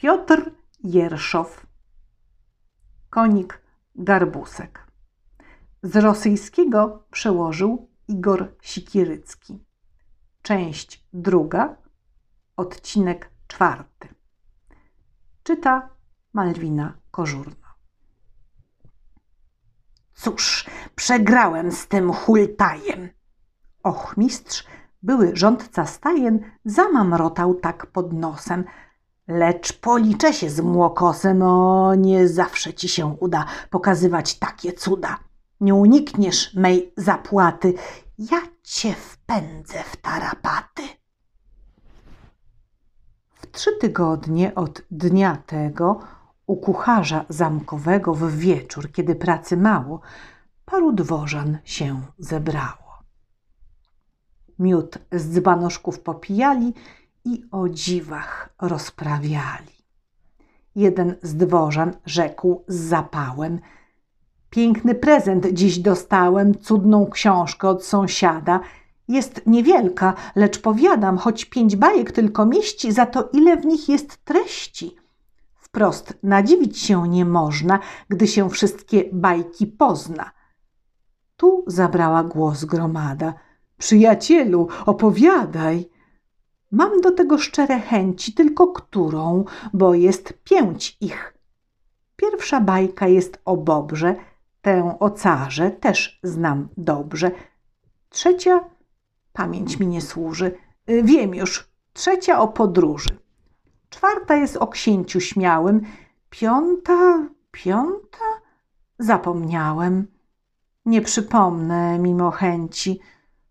Piotr Jerszow, konik Garbusek. Z rosyjskiego przełożył Igor Sikirycki. Część druga, odcinek czwarty. Czyta Malwina Kożurna. Cóż, przegrałem z tym hultajem. Ochmistrz, były rządca stajen, zamamrotał tak pod nosem. Lecz policzę się z młokosem, o nie zawsze ci się uda pokazywać takie cuda. Nie unikniesz mej zapłaty, ja cię wpędzę w tarapaty. W trzy tygodnie od dnia tego u kucharza zamkowego w wieczór, kiedy pracy mało, paru dworzan się zebrało. Miód z dzbanoszków popijali i o dziwach rozprawiali. Jeden z dworzan rzekł z zapałem – Piękny prezent dziś dostałem, cudną książkę od sąsiada. Jest niewielka, lecz powiadam, choć pięć bajek tylko mieści, za to ile w nich jest treści. Wprost nadziwić się nie można, gdy się wszystkie bajki pozna. Tu zabrała głos gromada. Przyjacielu, opowiadaj. Mam do tego szczere chęci, tylko którą, bo jest pięć ich. Pierwsza bajka jest o Bobrze – Tę o carze też znam dobrze. Trzecia, pamięć mi nie służy, y, wiem już, trzecia o podróży. Czwarta jest o księciu śmiałym. Piąta, piąta? Zapomniałem. Nie przypomnę mimo chęci,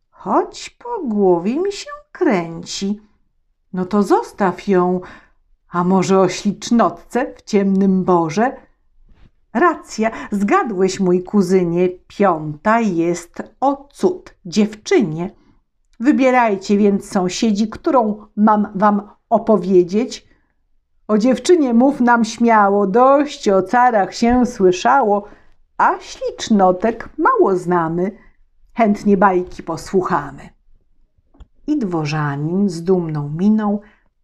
choć po głowie mi się kręci. No to zostaw ją, a może o ślicznotce w ciemnym borze – Racja, zgadłeś, mój kuzynie, piąta jest o cud dziewczynie. Wybierajcie więc sąsiedzi, którą mam wam opowiedzieć. O dziewczynie mów nam śmiało, dość o carach się słyszało, a ślicznotek mało znamy, chętnie bajki posłuchamy. I dworzanin z dumną miną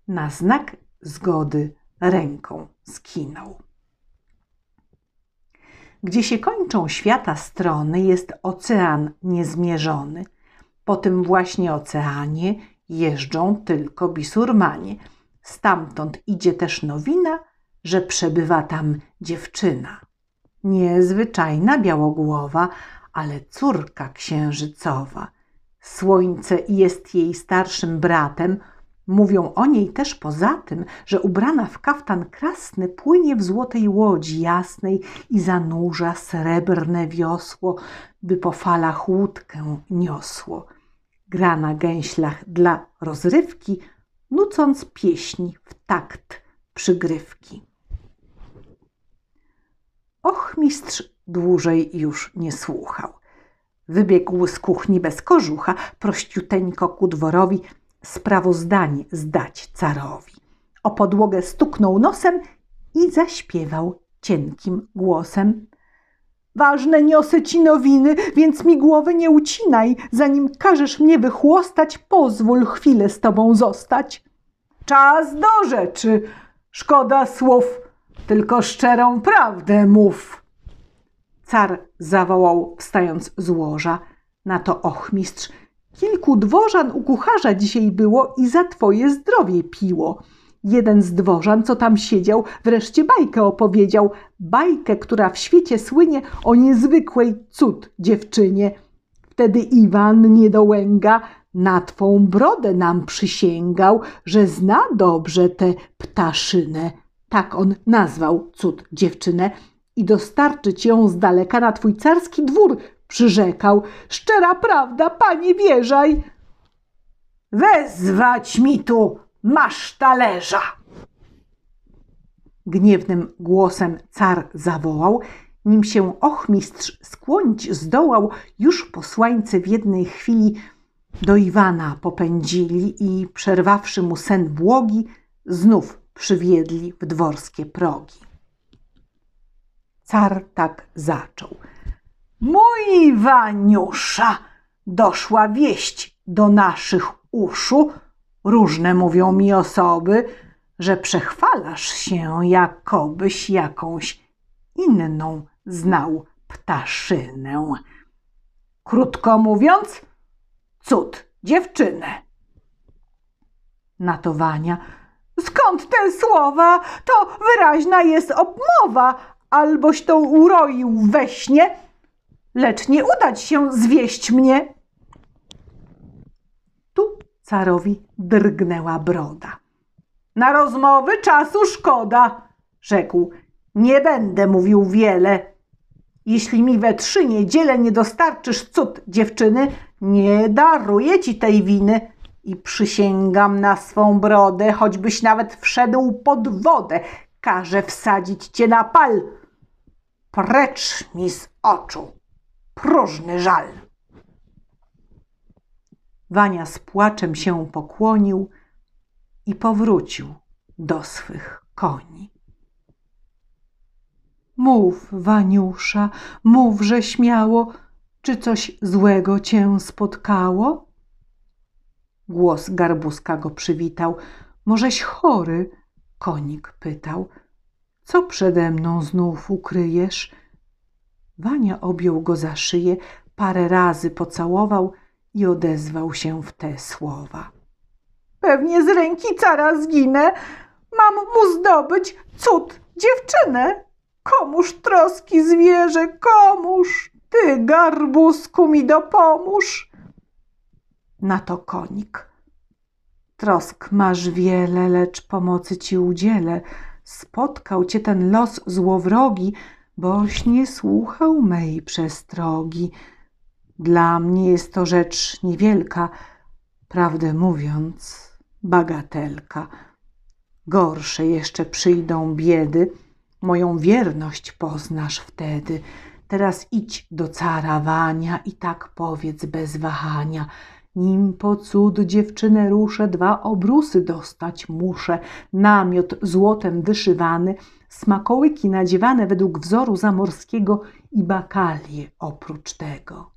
na znak zgody ręką skinął. Gdzie się kończą świata strony, jest ocean niezmierzony. Po tym właśnie oceanie jeżdżą tylko bisurmanie. Stamtąd idzie też nowina, że przebywa tam dziewczyna. Niezwyczajna białogłowa, ale córka księżycowa. Słońce jest jej starszym bratem, Mówią o niej też poza tym, że ubrana w kaftan krasny płynie w złotej łodzi jasnej i zanurza srebrne wiosło, by po falach łódkę niosło. Gra na gęślach dla rozrywki, nucąc pieśni w takt przygrywki. Och, mistrz dłużej już nie słuchał. Wybiegł z kuchni bez kożucha, prościuteńko ku dworowi – sprawozdanie zdać carowi. O podłogę stuknął nosem i zaśpiewał cienkim głosem. Ważne niosę ci nowiny, więc mi głowy nie ucinaj. Zanim każesz mnie wychłostać, pozwól chwilę z tobą zostać. Czas do rzeczy. Szkoda słów, tylko szczerą prawdę mów. Car zawołał, wstając z łoża. Na to ochmistrz Kilku dworzan u kucharza dzisiaj było i za twoje zdrowie piło. Jeden z dworzan, co tam siedział, wreszcie bajkę opowiedział. Bajkę, która w świecie słynie o niezwykłej cud dziewczynie. Wtedy Iwan niedołęga na twą brodę nam przysięgał, że zna dobrze tę ptaszynę. Tak on nazwał cud dziewczynę i dostarczyć ją z daleka na twój carski dwór przyrzekał. Szczera prawda, panie wierzaj. Wezwać mi tu masz talerza. Gniewnym głosem car zawołał, nim się ochmistrz skłonić zdołał, już posłańcy w jednej chwili do Iwana popędzili i przerwawszy mu sen błogi, znów przywiedli w dworskie progi. Car tak zaczął – Mój Waniusza, doszła wieść do naszych uszu, różne mówią mi osoby, że przechwalasz się, jakobyś jakąś inną znał ptaszynę. Krótko mówiąc, cud dziewczynę. Natowania. Skąd te słowa? To wyraźna jest obmowa, alboś to uroił we śnie, lecz nie udać się zwieść mnie. Tu carowi drgnęła broda. Na rozmowy czasu szkoda, rzekł. Nie będę mówił wiele. Jeśli mi we trzy niedziele nie dostarczysz cud dziewczyny, nie daruję ci tej winy i przysięgam na swą brodę, choćbyś nawet wszedł pod wodę, każę wsadzić cię na pal. Precz mi z oczu, próżny żal. Wania z płaczem się pokłonił i powrócił do swych koni. Mów, Waniusza, mówże śmiało, czy coś złego cię spotkało? Głos garbuska go przywitał. Możeś chory? Konik pytał. Co przede mną znów ukryjesz? Wania objął go za szyję, parę razy pocałował i odezwał się w te słowa. Pewnie z ręki cara zginę. Mam mu zdobyć cud dziewczynę. Komuż troski zwierzę, komuż? Ty, garbusku, mi dopomóż. Na to konik. Trosk masz wiele, lecz pomocy ci udzielę. Spotkał cię ten los złowrogi, boś nie słuchał mej przestrogi. Dla mnie jest to rzecz niewielka, prawdę mówiąc, bagatelka. Gorsze jeszcze przyjdą biedy, moją wierność poznasz wtedy. Teraz idź do cara Wania i tak powiedz bez wahania. Nim po cud dziewczynę ruszę, dwa obrusy dostać muszę. Namiot złotem wyszywany, smakołyki nadziewane według wzoru zamorskiego i bakalie oprócz tego.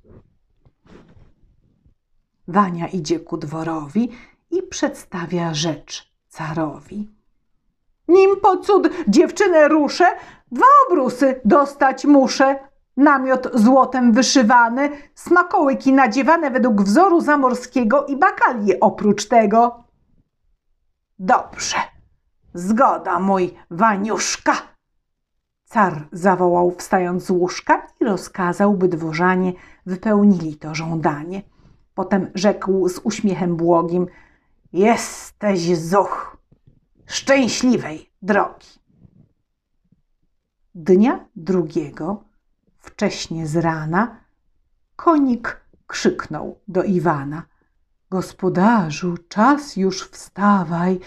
Wania idzie ku dworowi i przedstawia rzecz carowi. Nim po cud dziewczynę ruszę, dwa obrusy dostać muszę. Namiot złotem wyszywany, smakołyki nadziewane według wzoru zamorskiego i bakalie oprócz tego. Dobrze, zgoda, mój Waniuszka. Car zawołał wstając z łóżka i rozkazał, by dworzanie wypełnili to żądanie. Potem rzekł z uśmiechem błogim: Jesteś zuch szczęśliwej drogi. Dnia drugiego, wcześnie z rana, konik krzyknął do Iwana: Gospodarzu, czas już wstawaj,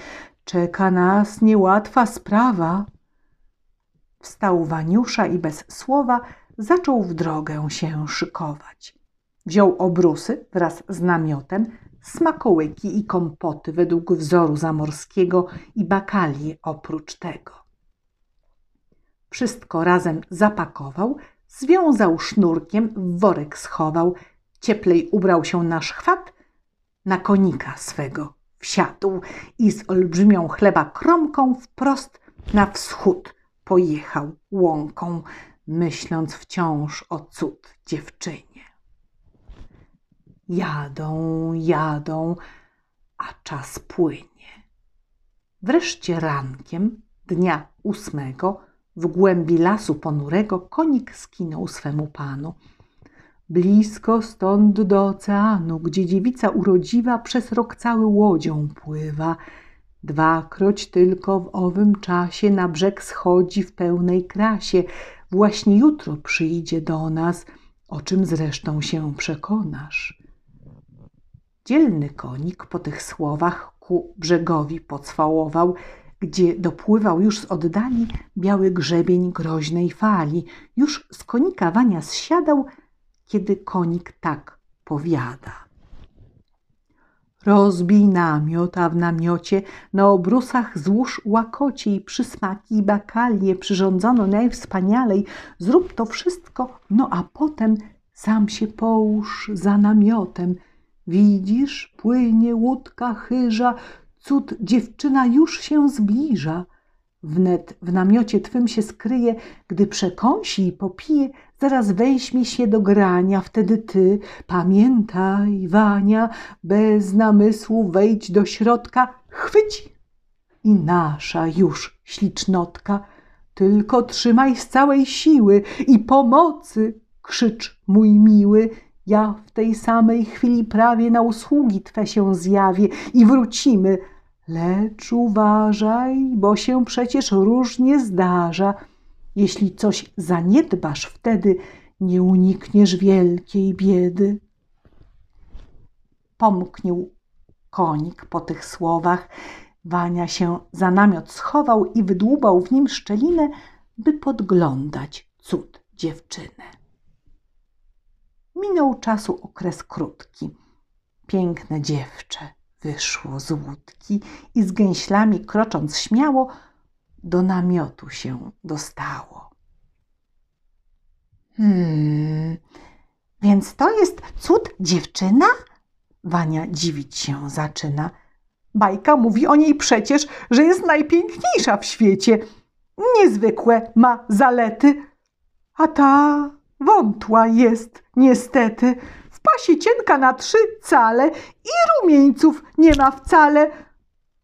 czeka nas niełatwa sprawa. Wstał Waniusza i bez słowa zaczął w drogę się szykować. Wziął obrusy wraz z namiotem, smakołyki i kompoty według wzoru zamorskiego i bakalie oprócz tego. Wszystko razem zapakował, związał sznurkiem, w worek schował, cieplej ubrał się na szchwat, na konika swego wsiadł i z olbrzymią chleba kromką wprost na wschód pojechał łąką, myśląc wciąż o cud dziewczynie. Jadą, jadą, a czas płynie. Wreszcie rankiem dnia ósmego w głębi lasu ponurego konik skinął swemu panu. Blisko stąd do oceanu, gdzie dziewica urodziwa przez rok cały łodzią pływa. Dwakroć tylko w owym czasie na brzeg schodzi w pełnej krasie. Właśnie jutro przyjdzie do nas, o czym zresztą się przekonasz. Dzielny konik po tych słowach ku brzegowi pocwałował, gdzie dopływał już z oddali biały grzebień groźnej fali. Już z konika Wania zsiadał, kiedy konik tak powiada. Rozbij namiot, a w namiocie na obrusach złóż łakocie i przysmaki i bakalie przyrządzono najwspanialej. Zrób to wszystko, no a potem sam się połóż za namiotem – Widzisz, płynie łódka chyża, cud dziewczyna już się zbliża. Wnet w namiocie twym się skryje, gdy przekąsi i popije, zaraz weźmie się do grania. Wtedy ty, pamiętaj, Wania, bez namysłu wejdź do środka, chwyć i nasza już ślicznotka. Tylko trzymaj z całej siły i pomocy, krzycz mój miły. Ja w tej samej chwili prawie na usługi Twe się zjawię i wrócimy. Lecz uważaj, bo się przecież różnie zdarza. Jeśli coś zaniedbasz, wtedy nie unikniesz wielkiej biedy. Pomknił konik po tych słowach. Wania się za namiot schował i wydłubał w nim szczelinę, by podglądać cud dziewczyny. Minął czasu okres krótki. Piękne dziewczę wyszło z łódki i z gęślami krocząc śmiało do namiotu się dostało. Hmm, więc to jest cud dziewczyna? Wania dziwić się zaczyna. Bajka mówi o niej przecież, że jest najpiękniejsza w świecie. Niezwykłe ma zalety, a ta wątła jest niestety. Pasie cienka na trzy cale i rumieńców nie ma wcale.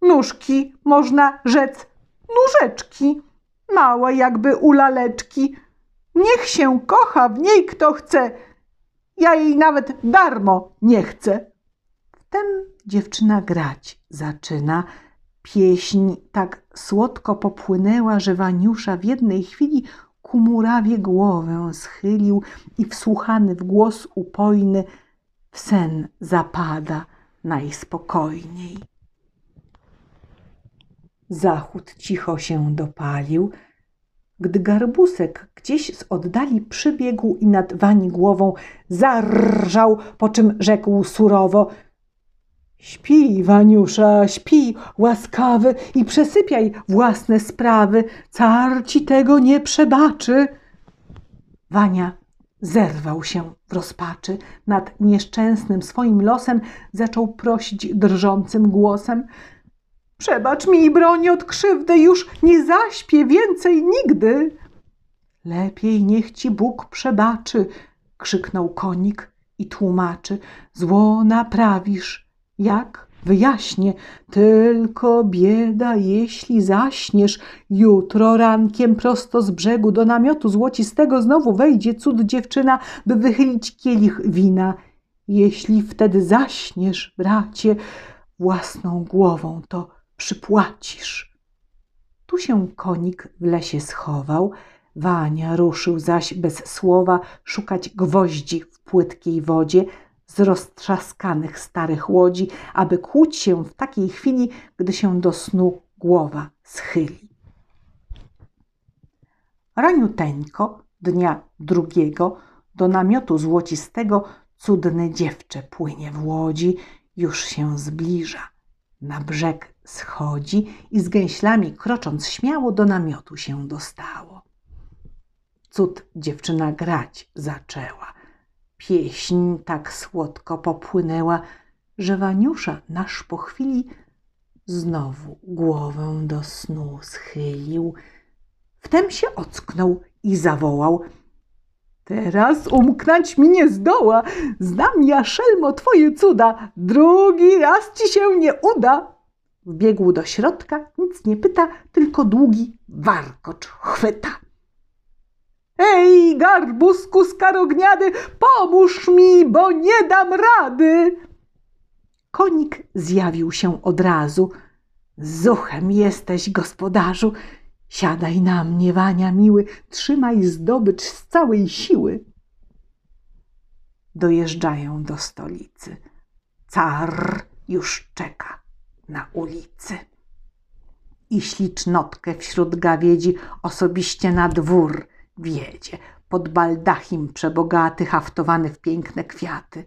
Nóżki, można rzec, nóżeczki, małe jakby u laleczki. Niech się kocha w niej kto chce, ja jej nawet darmo nie chcę. Wtem dziewczyna grać zaczyna. Pieśń tak słodko popłynęła, że Waniusza w jednej chwili ku murawie głowę schylił i wsłuchany w głos upojny w sen zapada najspokojniej. Zachód cicho się dopalił, gdy garbusek gdzieś z oddali przybiegł i nad Wani głową zarżał, po czym rzekł surowo – Śpi, Waniusza, śpi, łaskawy i przesypiaj własne sprawy. Car ci tego nie przebaczy. Wania zerwał się w rozpaczy. Nad nieszczęsnym swoim losem zaczął prosić drżącym głosem. Przebacz mi i broń od krzywdy, już nie zaśpię więcej nigdy. Lepiej niech ci Bóg przebaczy, krzyknął konik i tłumaczy. Zło naprawisz jak? Wyjaśnię, tylko bieda, jeśli zaśniesz. Jutro rankiem prosto z brzegu do namiotu złocistego znowu wejdzie cud dziewczyna, by wychylić kielich wina. Jeśli wtedy zaśniesz, bracie, własną głową to przypłacisz. Tu się konik w lesie schował, Wania ruszył zaś bez słowa szukać gwoździ w płytkiej wodzie, z roztrzaskanych starych łodzi, aby kłuć się w takiej chwili, gdy się do snu głowa schyli. Raniuteńko dnia drugiego do namiotu złocistego cudne dziewczę płynie w łodzi, już się zbliża. Na brzeg schodzi i z gęślami krocząc śmiało do namiotu się dostało. Cud dziewczyna grać zaczęła. Pieśń tak słodko popłynęła, że Waniusza nasz po chwili znowu głowę do snu schylił. Wtem się ocknął i zawołał. Teraz umknąć mi nie zdoła. Znam ja, szelmo, twoje cuda. Drugi raz ci się nie uda. Wbiegł do środka, nic nie pyta, tylko długi warkocz chwyta. Ej, garbusku skarogniady, pomóż mi, bo nie dam rady. Konik zjawił się od razu. Zuchem jesteś, gospodarzu. Siadaj na mnie, Wania miły, trzymaj zdobycz z całej siły. Dojeżdżają do stolicy. Car już czeka na ulicy. I ślicznotkę wśród gawiedzi osobiście na dwór – wiedzie, pod baldachim przebogaty, haftowany w piękne kwiaty.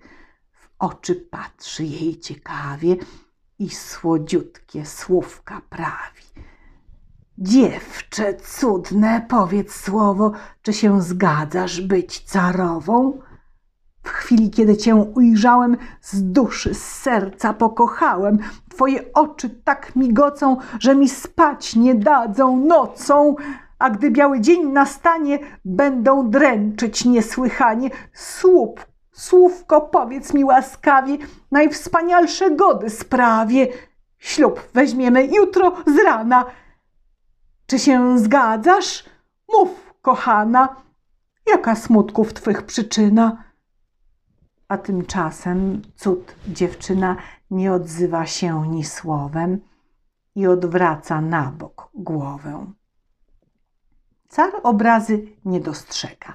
W oczy patrzy jej ciekawie i słodziutkie słówka prawi. Dziewczę cudne, powiedz słowo, czy się zgadzasz być carową? W chwili chwili, kiedy cię ujrzałem, z duszy, z serca pokochałem. Twoje oczy tak migocą, że mi spać nie dadzą nocą, a gdy biały dzień nastanie, będą dręczyć niesłychanie. Słup, słówko powiedz mi łaskawie, najwspanialsze gody sprawie. Ślub weźmiemy jutro z rana. Czy się zgadzasz? Mów, kochana, jaka smutków twych przyczyna? A tymczasem cud dziewczyna nie odzywa się ni słowem i odwraca na bok głowę. Car obrazy nie dostrzega.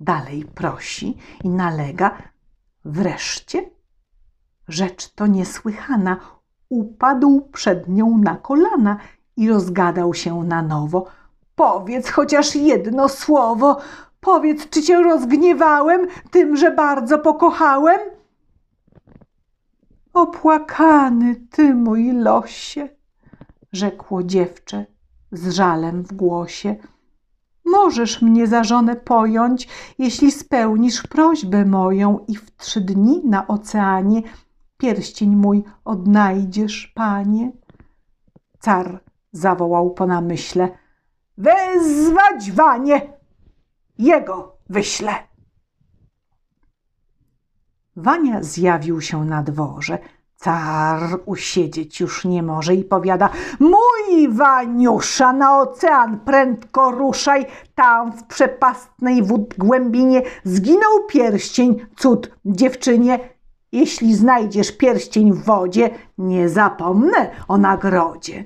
Dalej prosi i nalega. Wreszcie rzecz to niesłychana. Upadł przed nią na kolana i rozgadał się na nowo. Powiedz chociaż jedno słowo. Powiedz, czy cię rozgniewałem tym, że bardzo pokochałem? Opłakany ty, mój losie, rzekło dziewczę z żalem w głosie. Możesz mnie za żonę pojąć, jeśli spełnisz prośbę moją i w trzy dni na oceanie pierścień mój odnajdziesz, panie. Car zawołał po namyśle. Wezwać wanie! Jego wyślę! Wania zjawił się na dworze. Usiedzieć już nie może i powiada: Mój Waniusza, na ocean prędko ruszaj, tam w przepastnej wód głębinie zginął pierścień, cud dziewczynie. Jeśli znajdziesz pierścień w wodzie, nie zapomnę o nagrodzie.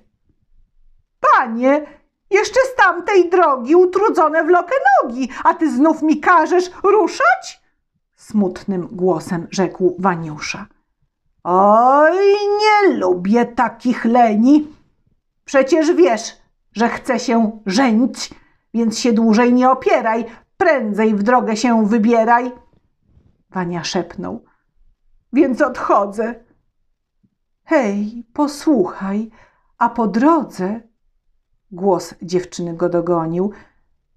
Panie, jeszcze z tamtej drogi utrudzone wlokę nogi, a ty znów mi każesz ruszać? Smutnym głosem rzekł Waniusza. Oj, nie lubię takich leni. Przecież wiesz, że chcę się żenić, więc się dłużej nie opieraj, prędzej w drogę się wybieraj. Wania szepnął. Więc odchodzę. Hej, posłuchaj, a po drodze głos dziewczyny go dogonił,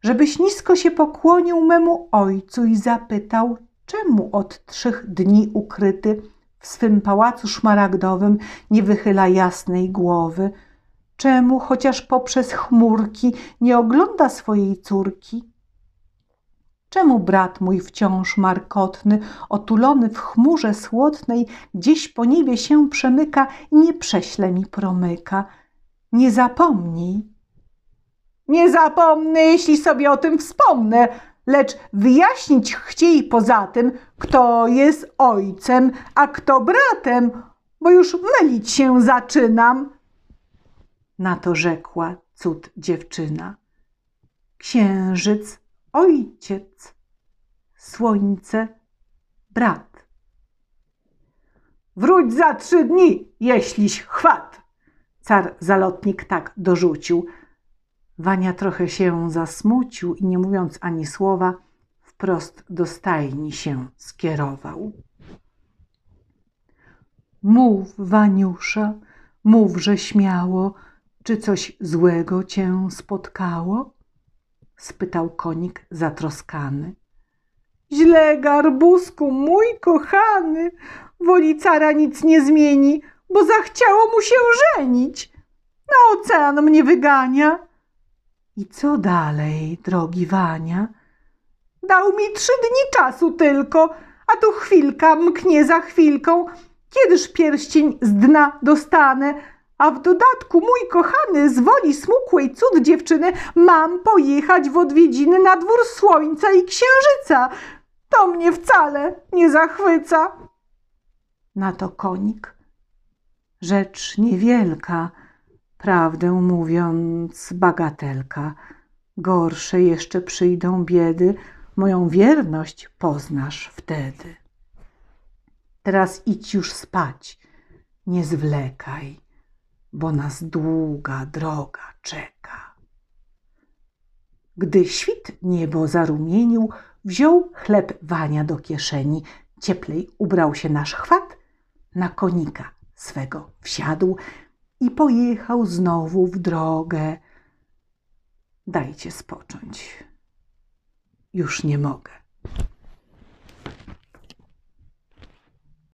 żebyś nisko się pokłonił memu ojcu i zapytał, czemu od trzech dni ukryty w swym pałacu szmaragdowym nie wychyla jasnej głowy, czemu chociaż poprzez chmurki nie ogląda swojej córki. Czemu brat mój wciąż markotny, otulony w chmurze słodnej, gdzieś po niebie się przemyka i nie prześle mi promyka? Nie zapomnij, nie zapomnę, jeśli sobie o tym wspomnę, lecz wyjaśnić chciej poza tym, kto jest ojcem, a kto bratem, bo już mylić się zaczynam. Na to rzekła cud dziewczyna. Księżyc ojciec, słońce brat. Wróć za trzy dni, jeśliś chwat. Car zalotnik tak dorzucił – Wania trochę się zasmucił i nie mówiąc ani słowa, wprost do stajni się skierował. Mów, Waniusza, mówże śmiało, czy coś złego cię spotkało? spytał konik zatroskany. Źle, garbusku, mój kochany, woli cara nic nie zmieni, bo zachciało mu się żenić. Na ocean mnie wygania i co dalej, drogi Wania? Dał mi trzy dni czasu tylko, a tu chwilka mknie za chwilką, kiedyż pierścień z dna dostanę, a w dodatku mój kochany z woli smukłej cud dziewczyny mam pojechać w odwiedziny na dwór słońca i księżyca. To mnie wcale nie zachwyca. Na to konik. Rzecz niewielka, Prawdę mówiąc, bagatelka, gorsze jeszcze przyjdą biedy, moją wierność poznasz wtedy. Teraz idź już spać, nie zwlekaj, bo nas długa droga czeka. Gdy świt niebo zarumienił, wziął chleb Wania do kieszeni, cieplej ubrał się na szchwat, na konika swego wsiadł, i pojechał znowu w drogę. Dajcie spocząć. Już nie mogę.